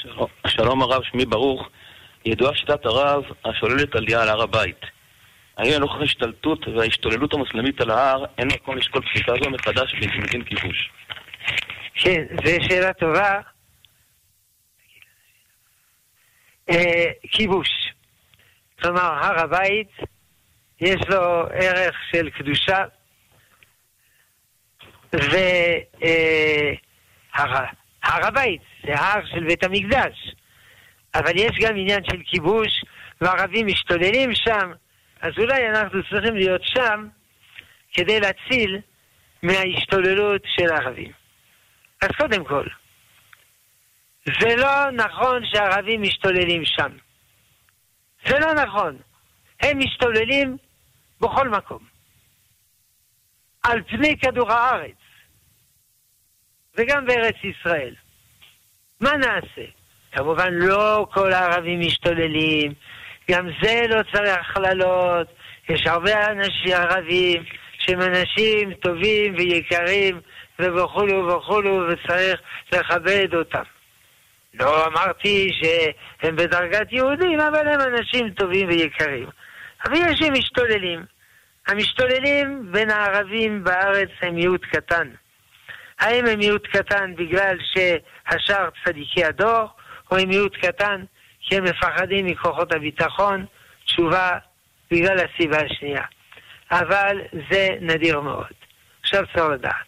שלום, שלום הרב, שמי ברוך. ידועה שיטת הרב השוללת עלייה על הר הבית. האם לנוכח ההשתלטות וההשתוללות המוסלמית על ההר, אין מקום לשקול פסיקה זו מחדש בדין כיבוש? כן, זו שאלה טובה. אה, כיבוש. כלומר, הר הבית, יש לו ערך של קדושה, והר הבית זה הר של בית המקדש, אבל יש גם עניין של כיבוש, וערבים משתוללים שם, אז אולי אנחנו צריכים להיות שם כדי להציל מההשתוללות של הערבים. אז קודם כל, זה לא נכון שהערבים משתוללים שם. זה לא נכון. הם משתוללים בכל מקום. על פני כדור הארץ, וגם בארץ ישראל. מה נעשה? כמובן לא כל הערבים משתוללים, גם זה לא צריך הכללות, יש הרבה אנשים ערבים שהם אנשים טובים ויקרים וכולו וכולו וצריך לכבד אותם. לא אמרתי שהם בדרגת יהודים, אבל הם אנשים טובים ויקרים. אבל יש שהם משתוללים. המשתוללים בין הערבים בארץ הם מיעוט קטן. האם הם מיעוט קטן בגלל שהשאר צדיקי הדור, או הם מיעוט קטן כי הם מפחדים מכוחות הביטחון? תשובה, בגלל הסיבה השנייה. אבל זה נדיר מאוד. עכשיו צריך לדעת.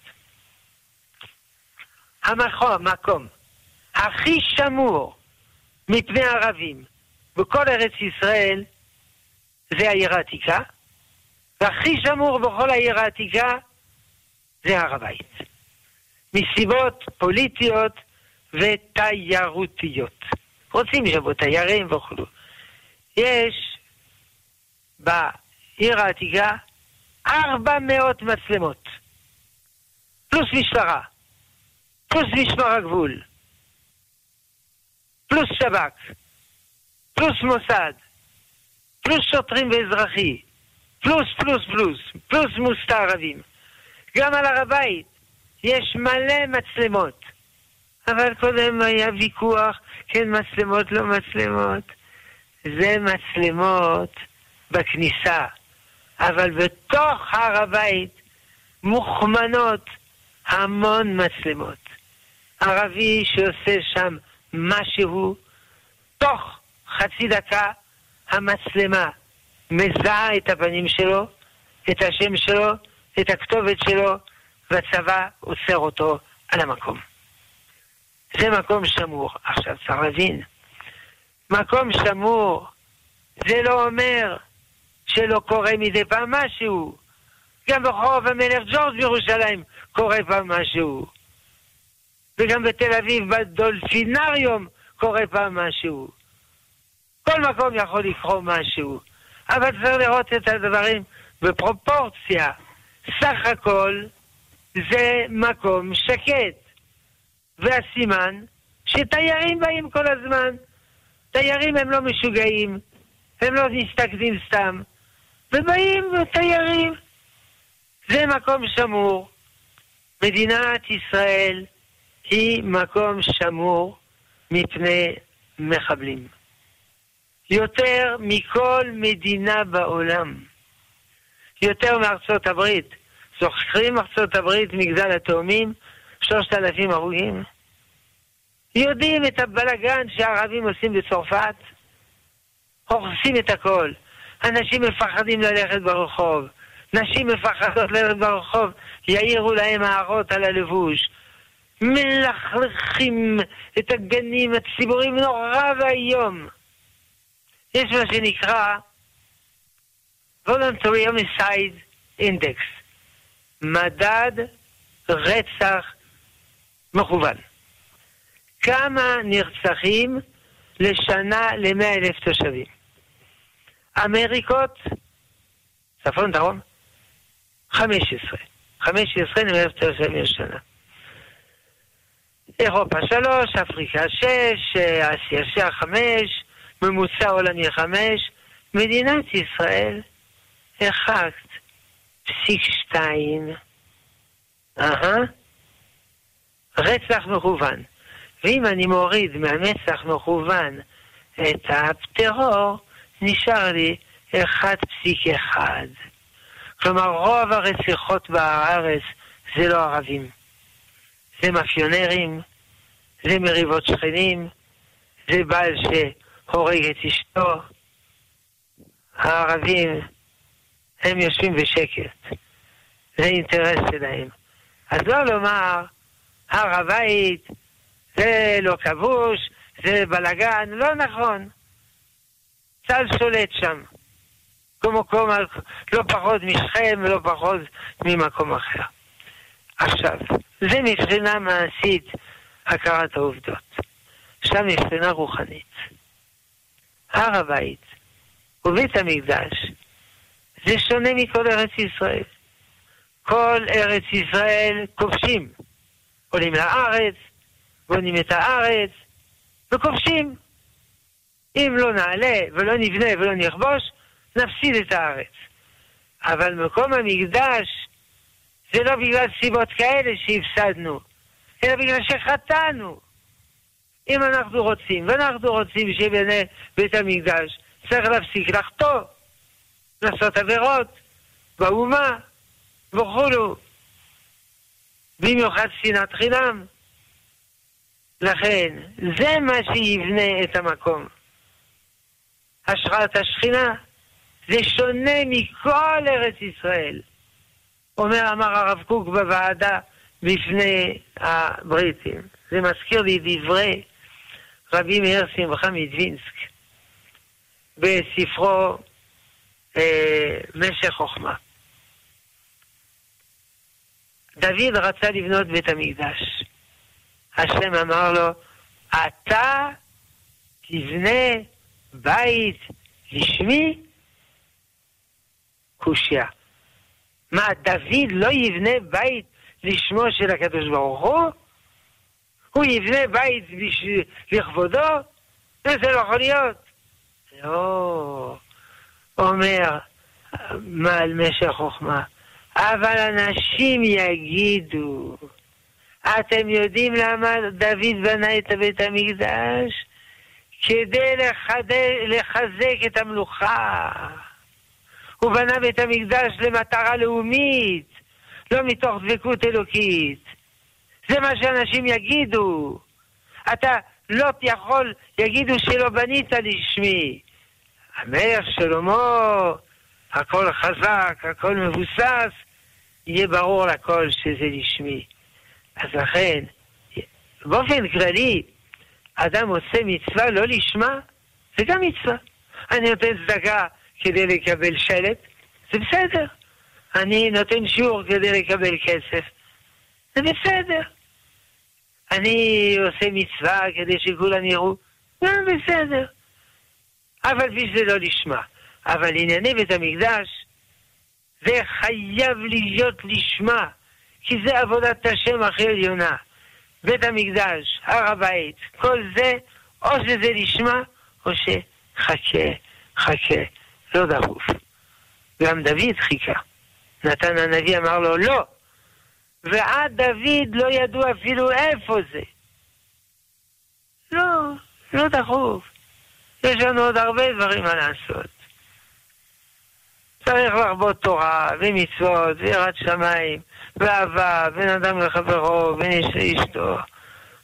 המקום, המקום הכי שמור מפני ערבים בכל ארץ ישראל זה העיר העתיקה, והכי שמור בכל העיר העתיקה זה הר הבית. מסיבות פוליטיות ותיירותיות. רוצים שבו תיירים וכו'. יש בעיר העתיקה 400 מצלמות, פלוס משטרה, פלוס משמר הגבול, פלוס שב"כ, פלוס מוסד, פלוס שוטרים ואזרחי, פלוס פלוס פלוס, פלוס מוסתר ערבים. גם על הר הבית יש מלא מצלמות. אבל קודם היה ויכוח, כן מצלמות, לא מצלמות. זה מצלמות בכניסה, אבל בתוך הר הבית מוכמנות המון מצלמות. ערבי שעושה שם משהו, תוך חצי דקה המצלמה מזהה את הפנים שלו, את השם שלו, את הכתובת שלו, והצבא עוצר אותו על המקום. זה מקום שמור. עכשיו צריך להבין, מקום שמור זה לא אומר שלא קורה מדי פעם משהו. גם ברחוב המלך ג'ורג' בירושלים קורה פעם משהו. וגם בתל אביב בדולפינריום קורה פעם משהו. כל מקום יכול לקרות משהו. אבל צריך לראות את הדברים בפרופורציה. סך הכל זה מקום שקט. והסימן שתיירים באים כל הזמן. תיירים הם לא משוגעים, הם לא מסתכלים סתם, ובאים תיירים. זה מקום שמור. מדינת ישראל היא מקום שמור מפני מחבלים. יותר מכל מדינה בעולם. יותר מארצות הברית. זוכרים ארצות הברית מגדל התאומים? שלושת אלפים הרוגים? יודעים את הבלגן שהערבים עושים בצרפת? הורסים את הכל. אנשים מפחדים ללכת ברחוב. נשים מפחדות ללכת ברחוב, יעירו להם הערות על הלבוש. מלכלכים את הגנים הציבוריים נורא ואיום. יש מה שנקרא voluntary homicide index, מדד רצח מכוון. כמה נרצחים לשנה ל-100 אלף תושבים? אמריקות, צפון דרום, 15. 15 ל-100 תושבים לשנה. אירופה 3, אפריקה 6, אסיה 5, ממוצע עולמי 5, מדינת ישראל 1.2. אהה. רצח מכוון. ואם אני מוריד מהמצח מכוון את הטרור, נשאר לי 1.1. כלומר, רוב הרציחות בארץ זה לא ערבים. זה מאפיונרים, זה מריבות שכנים, זה בעל שהורג את אשתו. הערבים, הם יושבים בשקט. זה אינטרס שלהם. אז לא לומר, הר הבית זה לא כבוש, זה בלאגן, לא נכון. צה"ל שולט שם. כמו מקום, לא פחות משכם ולא פחות ממקום אחר. עכשיו, זה מבחינה מעשית הכרת העובדות. עכשיו מבחינה רוחנית. הר הבית ובית המקדש זה שונה מכל ארץ ישראל. כל ארץ ישראל כובשים. עולים לארץ, בונים את הארץ, וכובשים. אם לא נעלה ולא נבנה ולא נכבוש, נפסיד את הארץ. אבל מקום המקדש זה לא בגלל סיבות כאלה שהפסדנו, אלא בגלל שחטאנו. אם אנחנו רוצים, ואנחנו רוצים שבנה בית המקדש, צריך להפסיק לחטוא, לעשות עבירות באומה וכולו. במיוחד שנאת חינם. לכן, זה מה שיבנה את המקום. השראת השכינה זה שונה מכל ארץ ישראל. אומר, אמר הרב קוק בוועדה בפני הבריטים. זה מזכיר לי דברי רבי מאיר שמחה מדווינסק בספרו אה, משך חוכמה. דוד רצה לבנות בית המקדש. השם אמר לו, אתה תבנה בית לשמי? קושייה. מה, דוד לא יבנה בית לשמו של הקדוש ברוך הוא? הוא יבנה בית בשביל, לכבודו? זה לא יכול להיות. לא, אומר מעל משך חוכמה, אבל אנשים יגידו, אתם יודעים למה דוד בנה את בית המקדש? כדי לחדש, לחזק את המלוכה. הוא בנה בית המקדש למטרה לאומית, לא מתוך דבקות אלוקית. זה מה שאנשים יגידו. אתה לא יכול, יגידו שלא בנית לשמי. המלך שלמה, הכל חזק, הכל מבוסס, יהיה ברור לכל שזה לשמי. אז לכן, באופן כללי, אדם עושה מצווה לא לשמה, זה גם מצווה. אני נותן צדקה כדי לקבל שלט, זה בסדר. אני נותן שיעור כדי לקבל כסף, זה בסדר. אני עושה מצווה כדי שכולם יראו, זה בסדר. אבל בשביל לא לשמה. אבל ענייני בית המקדש, זה חייב להיות לשמה, כי זה עבודת השם הכי עליונה. בית המקדש, הר הבית, כל זה, או שזה לשמה, משה, חכה, חכה, לא דחוף. גם דוד חיכה. נתן הנביא אמר לו, לא. ועד דוד לא ידעו אפילו איפה זה. לא, לא דחוף. יש לנו עוד הרבה דברים מה לעשות. צריך להרבות תורה, ומצוות, ויראת שמיים, ואהבה, בין אדם לחברו, בין איש לאשתו.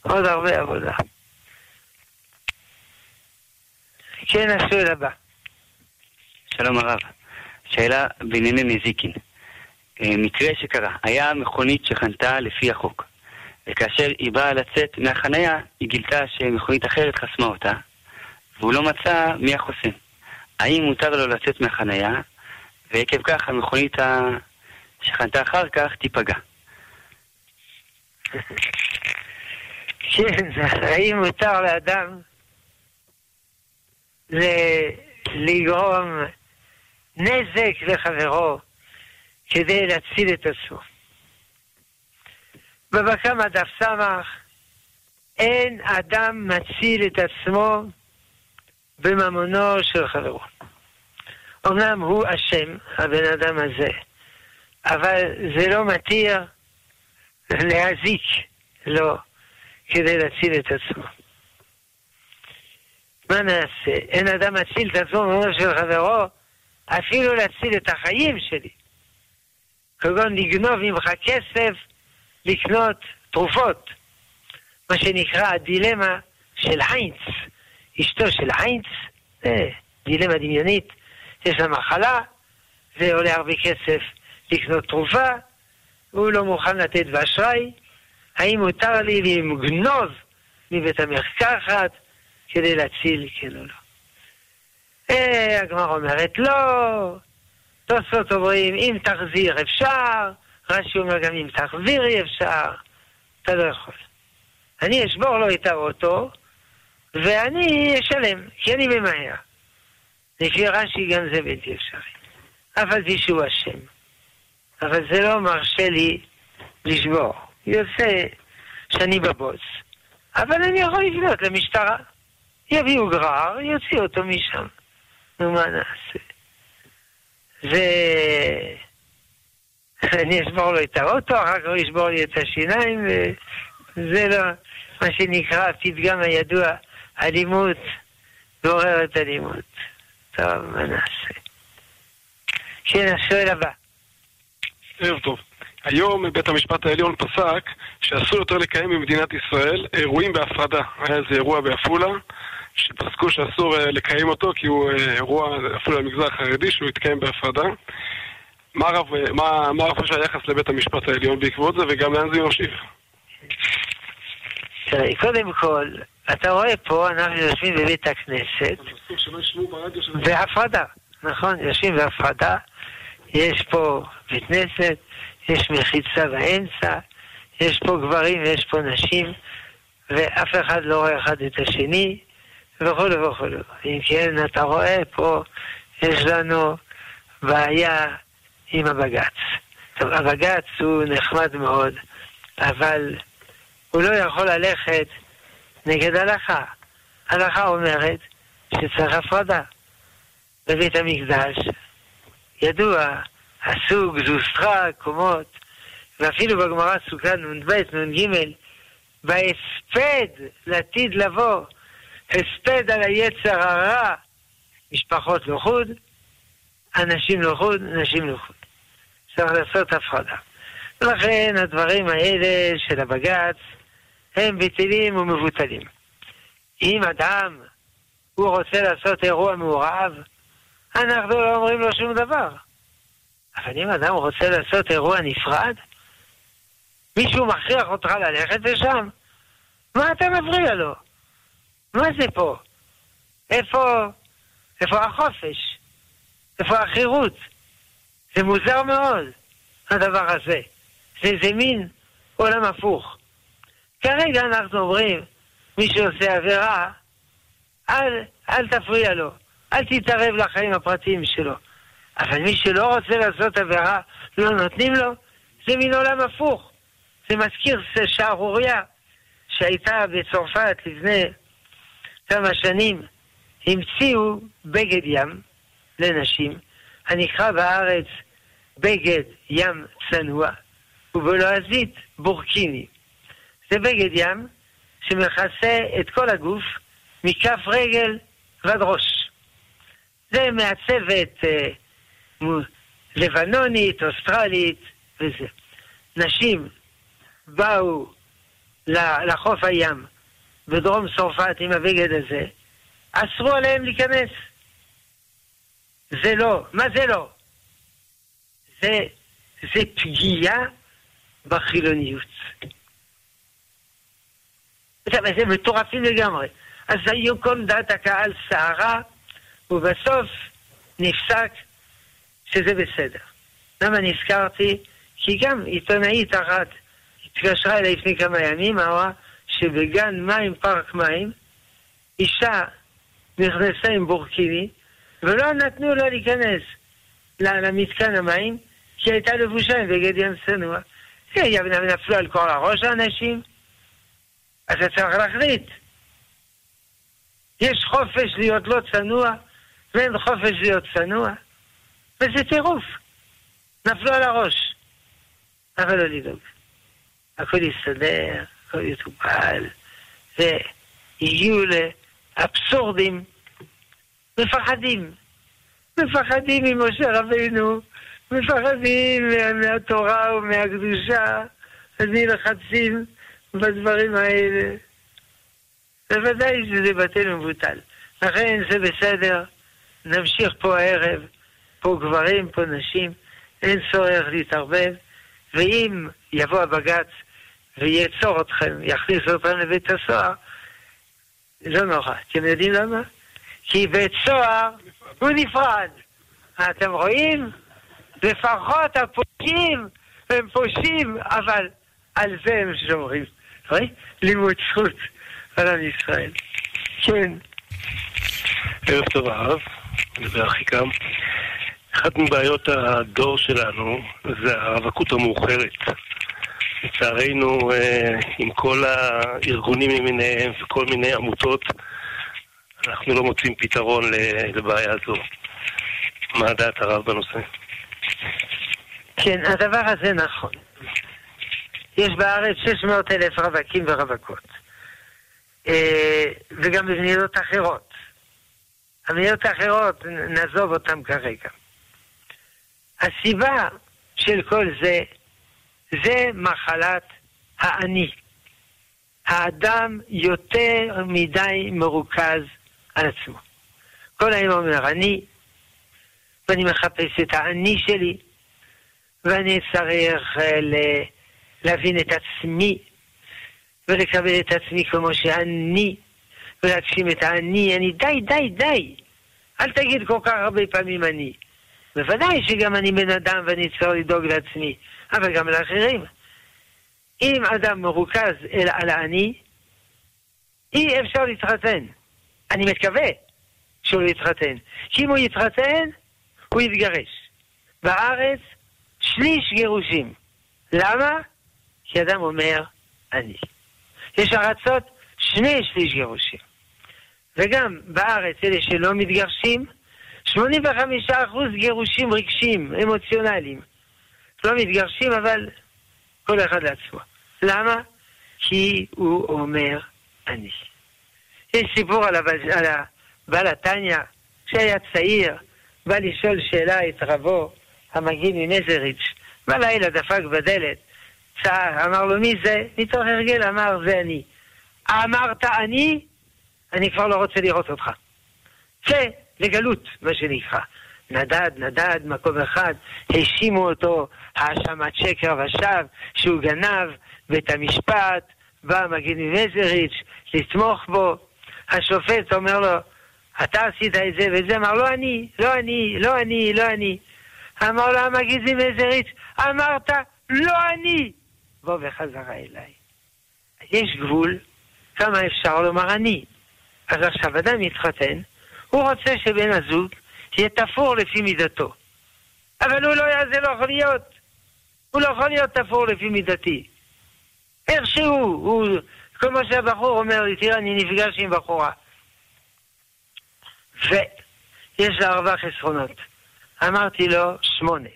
עוד הרבה עבודה. כן, השואל הבא. שלום הרב. שאלה בענייני נזיקין. אה, מקרה שקרה, היה מכונית שחנתה לפי החוק, וכאשר היא באה לצאת מהחניה, היא גילתה שמכונית אחרת חסמה אותה, והוא לא מצא מי החוסם. האם מותר לו לצאת מהחניה, ועקב כך המכונית שחנתה אחר כך תיפגע? כן, האם מותר לאדם לגרום נזק לחברו כדי להציל את עצמו? בבא קמא דף סמך אין אדם מציל את עצמו בממונו של חברו. אמנם הוא אשם, הבן אדם הזה, אבל זה לא מתיר להזיק לו כדי להציל את עצמו. מה נעשה? אין אדם מציל את עצמו בממונו של חברו, אפילו להציל את החיים שלי. כגון לגנוב ממך כסף, לקנות תרופות. מה שנקרא הדילמה של היינץ. אשתו של היינץ, זה דילמה דמיונית, יש לה מחלה, זה עולה הרבה כסף לקנות תרופה, הוא לא מוכן לתת באשראי, האם מותר לי לגנוב מבית המרקחת כדי להציל, כן או לא. אה, הגמרא אומרת לא, תוספות אומרים אם תחזיר אפשר, רש"י אומר גם אם תחזירי אפשר, אתה לא יכול. אני אשבור לו את האוטו, ואני אשלם, כי אני ממהר. לפי רש"י גם זה בלתי אפשרי. אף על פי שהוא אשם. אבל זה לא מרשה לי לשבור. יוצא שאני בבוס, אבל אני יכול לפנות למשטרה. יביאו גרר, יוציא אותו משם. נו, מה נעשה? זה... אני אשבור לו את האוטו, אחר כך הוא ישבור לי את השיניים, וזה לא מה שנקרא הפתגם הידוע, אלימות גוררת אלימות. טוב, מה נעשה? כן, השואל הבא. ערב טוב. היום בית המשפט העליון פסק שאסור יותר לקיים במדינת ישראל אירועים בהפרדה. היה איזה אירוע בעפולה, שפסקו שאסור אה, לקיים אותו כי הוא אה, אירוע אפילו למגזר החרדי שהוא יתקיים בהפרדה. מה הרב חושב היחס לבית המשפט העליון בעקבות זה וגם לאן זה? תראה, קודם כל, אתה רואה פה, אנחנו יושבים בבית הכנסת, בהפרדה, נכון? יושבים בהפרדה, יש פה בית כנסת, יש מחיצה באמצע, יש פה גברים ויש פה נשים, ואף אחד לא רואה אחד את השני, וכו' וכו'. אם כן, אתה רואה פה, יש לנו בעיה עם הבג"ץ. טוב, הבג"ץ הוא נחמד מאוד, אבל הוא לא יכול ללכת נגד הלכה. הלכה אומרת שצריך הפרדה. בבית המקדש, ידוע, הסוג, זוסטרה, קומות, ואפילו בגמרא סוכה נ"ב, נ"ג, בהספד לעתיד לבוא, הספד על היצר הרע, משפחות לחוד, אנשים לחוד, נשים לחוד. צריך לעשות הפרדה. ולכן הדברים האלה של הבג"ץ הם בטלים ומבוטלים. אם אדם, הוא רוצה לעשות אירוע מעורב, אנחנו לא אומרים לו שום דבר. אבל אם אדם רוצה לעשות אירוע נפרד, מישהו מכריח אותך ללכת לשם? מה אתה מפריע לו? מה זה פה? איפה, איפה החופש? איפה החירות? זה מוזר מאוד, הדבר הזה. זה, זה מין עולם הפוך. כרגע אנחנו אומרים, מי שעושה עבירה, אל, אל תפריע לו, אל תתערב לחיים הפרטיים שלו. אבל מי שלא רוצה לעשות עבירה, לא נותנים לו, זה מין עולם הפוך. זה מזכיר שערוריה שהייתה בצרפת לפני כמה שנים. המציאו בגד ים לנשים, הנקרא בארץ בגד ים צנוע, ובלועזית בורקיני. זה בגד ים שמכסה את כל הגוף מכף רגל ועד ראש. זה מעצבת אה, לבנונית, אוסטרלית וזה. נשים באו לחוף הים בדרום צרפת עם הבגד הזה, אסרו עליהם להיכנס. זה לא. מה זה לא? זה, זה פגיעה בחילוניות. זה מטורפים לגמרי. אז היו כל דעת הקהל סערה, ובסוף נפסק שזה בסדר. למה נזכרתי? כי גם עיתונאית אחת התקשרה אליי לפני כמה ימים, אמרה שבגן מים, פארק מים, אישה נכנסה עם בורקיני, ולא נתנו לה להיכנס למתקן המים, כי הייתה לבושה עם בגד ים צנוע. נפלו על כל הראש האנשים, אז אתה צריך להחליט. יש חופש להיות לא צנוע, ואין חופש להיות צנוע, וזה טירוף. נפלו על הראש. אבל לא לדאוג. הכל יסתדר, הכל יטופל, והגיעו לאבסורדים. מפחדים. מפחדים ממשה רבינו, מפחדים מהתורה ומהקדושה, אז נלחצים בדברים האלה. בוודאי שזה בטל ומבוטל. לכן זה בסדר, נמשיך פה הערב, פה גברים, פה נשים, אין צורך להתערבב, ואם יבוא הבג"ץ ויעצור אתכם, יכניס אתכם לבית הסוהר, לא נורא. אתם יודעים למה? כי בית סוהר הוא נפרד. אתם רואים? לפחות הפושעים הם פושעים, אבל על זה הם שומרים. לימוד זכות על עם ישראל. כן. ערב טוב הרב, מדבר אחיקם. אחת מבעיות הדור שלנו זה הרווקות המאוחרת. לצערנו, עם כל הארגונים למיניהם וכל מיני עמותות, אנחנו לא מוצאים פתרון לבעיה הזו. מה דעת הרב בנושא? כן, הדבר הזה נכון. יש בארץ 600 אלף רווקים ורווקות. אה, וגם במדינות אחרות. המדינות האחרות, נעזוב אותן כרגע. הסיבה של כל זה, זה מחלת האני. האדם יותר מדי מרוכז על עצמו. כל היום אומר אני, ואני מחפש את האני שלי, ואני צריך אה, להבין את עצמי, ולקבל את עצמי כמו שאני, ולהגשים את האני, אני די, די, די. אל תגיד כל כך הרבה פעמים אני. בוודאי שגם אני בן אדם ואני צריך לדאוג לעצמי, אבל גם לאחרים. אם אדם מרוכז אל על האני, אי אפשר להתחתן. אני מקווה שהוא יתחתן. כי אם הוא יתחתן, הוא יתגרש. בארץ, שליש גירושים. למה? כי אדם אומר, אני. יש ארצות, שני שליש גירושים. וגם בארץ, אלה שלא מתגרשים, 85% גירושים רגשיים, אמוציונליים. לא מתגרשים, אבל כל אחד לעצמו. למה? כי הוא אומר אני. יש סיפור על, הבעל התניא, כשהיה צעיר, בא לשאול שאלה את רבו, המגיד מנזריץ', בלילה דפק בדלת, צער, אמר לו מי זה? מתוך הרגל אמר זה אני. אמרת אני? אני כבר לא רוצה לראות אותך. צא לגלות, מה שנקרא. נדד, נדד, מקום אחד, האשימו אותו האשמת שקר ושווא, שהוא גנב, בית המשפט, בא מגיד ממזריץ' לתמוך בו, השופט אומר לו, אתה עשית את זה וזה, אמר לא אני, לא אני, לא אני, לא אני. אמר לו המגיד ממזריץ', אמרת לא אני, בוא בחזרה אליי. יש גבול כמה אפשר לומר אני. אז עכשיו אדם מתחתן, הוא רוצה שבן הזוג יהיה תפור לפי מידתו. אבל הוא לא, זה לא יכול להיות. הוא לא יכול להיות תפור לפי מידתי. איכשהו, הוא, כמו שהבחור אומר לי, תראה, אני נפגש עם בחורה. ויש לה ארבע חסרונות. אמרתי לו, שמונה.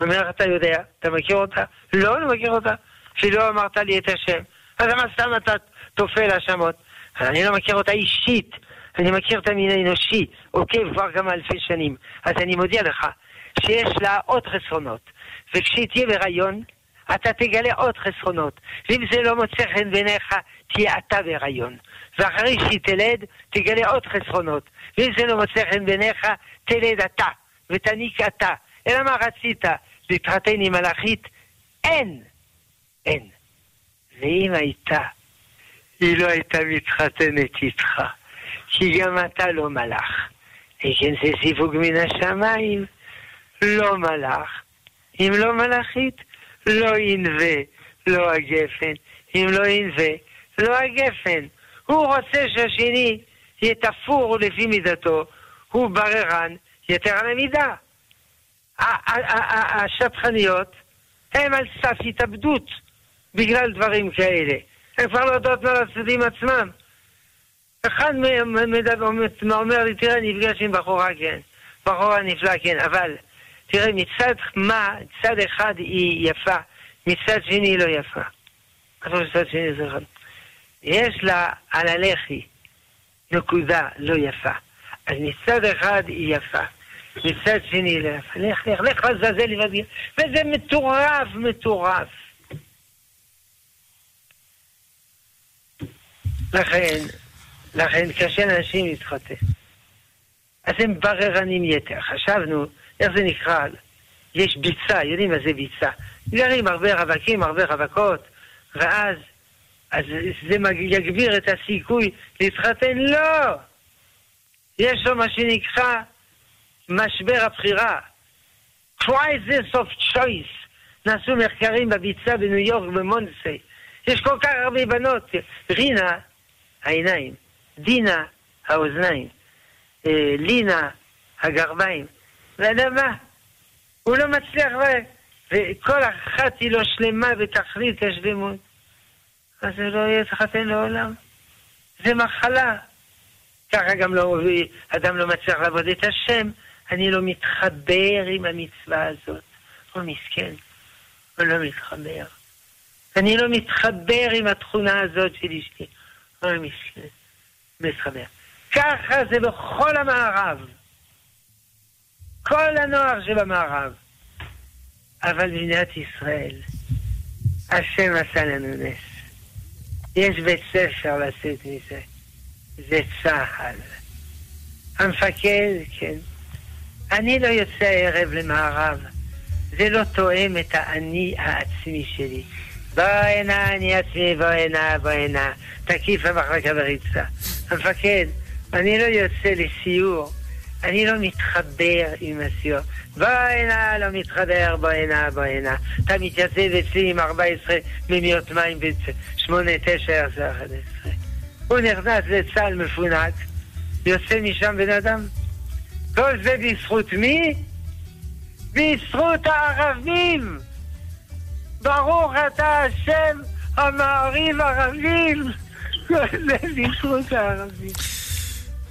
הוא אומר, אתה יודע, אתה מכיר אותה? לא, לא מכיר אותה. אפילו אמרת לי את השם. אז למה סתם אתה טופל האשמות? אני לא מכיר אותה אישית. אני מכיר את המין האנושי, עוקב כבר כמה אלפי שנים. אז אני מודיע לך שיש לה עוד חסרונות. וכשהיא תהיה בהיריון, אתה תגלה עוד חסרונות. ואם זה לא מוצא חן בעיניך, תהיה אתה בהיריון. ואחרי שהיא תלד, תגלה עוד חסרונות. ואם זה לא מוצא חן בעיניך, תלד אתה, ותניק אתה. אלא מה רצית? להתחתן עם מלאכית? אין. אין. ואם הייתה, היא לא הייתה מתחתנת איתך. כי גם אתה לא מלאך. וכן זה סיווג מן השמיים, לא מלאך. אם לא מלאכית, לא ינווה, לא הגפן. אם לא ינווה, לא הגפן. הוא רוצה שהשני יהיה תפור לפי מידתו, הוא בררן יתר על המידה. השטחניות הן על סף התאבדות בגלל דברים כאלה. הן כבר לא יודעות מה עם עצמם. אחד אומר לי, תראה, נפגש עם בחורה, כן. בחורה נפלאה, כן, אבל תראה, מצד מה, מצד אחד היא יפה, מצד שני היא לא יפה. אבל מצד שני זה אחד. יש לה על הלחי נקודה לא יפה. אז מצד אחד היא יפה, מצד שני יפה. לך, לך, לך לזלזל לבד. וזה מטורף, מטורף. לכן, לכן קשה לאנשים להתחתן. אז הם בררנים יתר. חשבנו, איך זה נקרא? יש ביצה, יודעים מה זה ביצה. גרים הרבה רווקים, הרבה רווקות, ואז אז זה יגביר את הסיכוי להתחתן? לא! יש לו מה שנקרא משבר הבחירה. crisis of choice. נעשו מחקרים בביצה בניו יורק, במונסי. יש כל כך הרבה בנות. רינה, העיניים. דינה, האוזניים. אה, לינה, הגרביים. יודע מה. הוא לא מצליח, וכל אחת היא לא שלמה בתכלית השלמות. אז זה לא יהיה יתחתן לעולם. זה מחלה. ככה גם לא, אדם לא מצליח לעבוד את השם. אני לא מתחבר עם המצווה הזאת. הוא מסכן, הוא לא מתחבר. אני לא מתחבר עם התכונה הזאת של אשתי. הוא מסכן, מתחבר. ככה זה בכל המערב. כל הנוער שבמערב. אבל במדינת ישראל, השם עשה לנו נס. יש בית ספר לצאת מזה. זה צה"ל. המפקד, כן. אני לא יוצא הערב למערב. זה לא תואם את האני העצמי שלי. בוא הנה, אני עצמי, בוא הנה, בוא הנה. תקיף המחלקה בריצה. המפקד, אני לא יוצא לסיור. אני לא מתחבר עם הסיור. בוא הנה, לא מתחבר, בוא הנה, בוא הנה. אתה מתייצב אצלי עם 14 מימיות מים ב-8, 9, 10, 11. הוא נכנס לצה"ל מפונק, יוצא משם בן אדם. כל זה בזכות מי? בזכות הערבים! ברוך אתה השם המעריב ערבים! כל זה בזכות הערבים.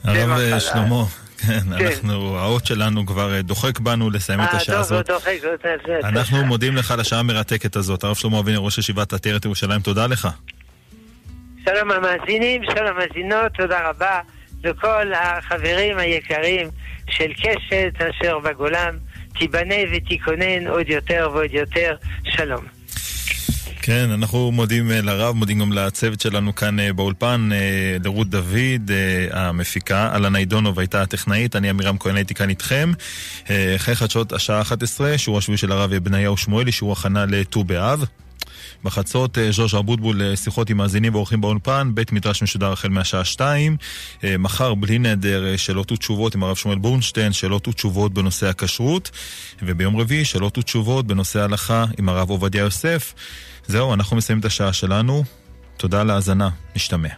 הרב שלמה, כן, כן, אנחנו, האות שלנו כבר אה, דוחק בנו לסיים את אה, השעה הזאת. אנחנו מודים לך על השעה המרתקת הזאת. הרב שלמה אביני, ראש ישיבת עטרת ירושלים, תודה לך. שלום המאזינים, שלום המאזינות, תודה רבה לכל החברים היקרים של קשת אשר בגולם. תיבנה ותיכונן עוד יותר ועוד יותר. שלום. כן, אנחנו מודים אה, לרב, מודים גם לצוות שלנו כאן אה, באולפן, אה, לרות דוד, המפיקה, אלנה עידונוב הייתה הטכנאית, אני עמירם כהן הייתי כאן איתכם. אחרי חדשות השעה 11, שיעור השבועי של הרב בניהו שמואלי, שיעור הכנה לט"ו באב. בחצות ז'וז' אבוטבול שיחות עם מאזינים ואורחים באולפן, בית מדרש משודר החל מהשעה 2. מחר בלי נדר שאלות ותשובות עם הרב שמואל בורנשטיין, שאלות ותשובות בנושא הכשרות. וביום רביעי שאלות ותשובות בנושא ההלכה עם הרב עובדיה יוסף. זהו, אנחנו מסיימים את השעה שלנו. תודה על ההאזנה, נשתמע.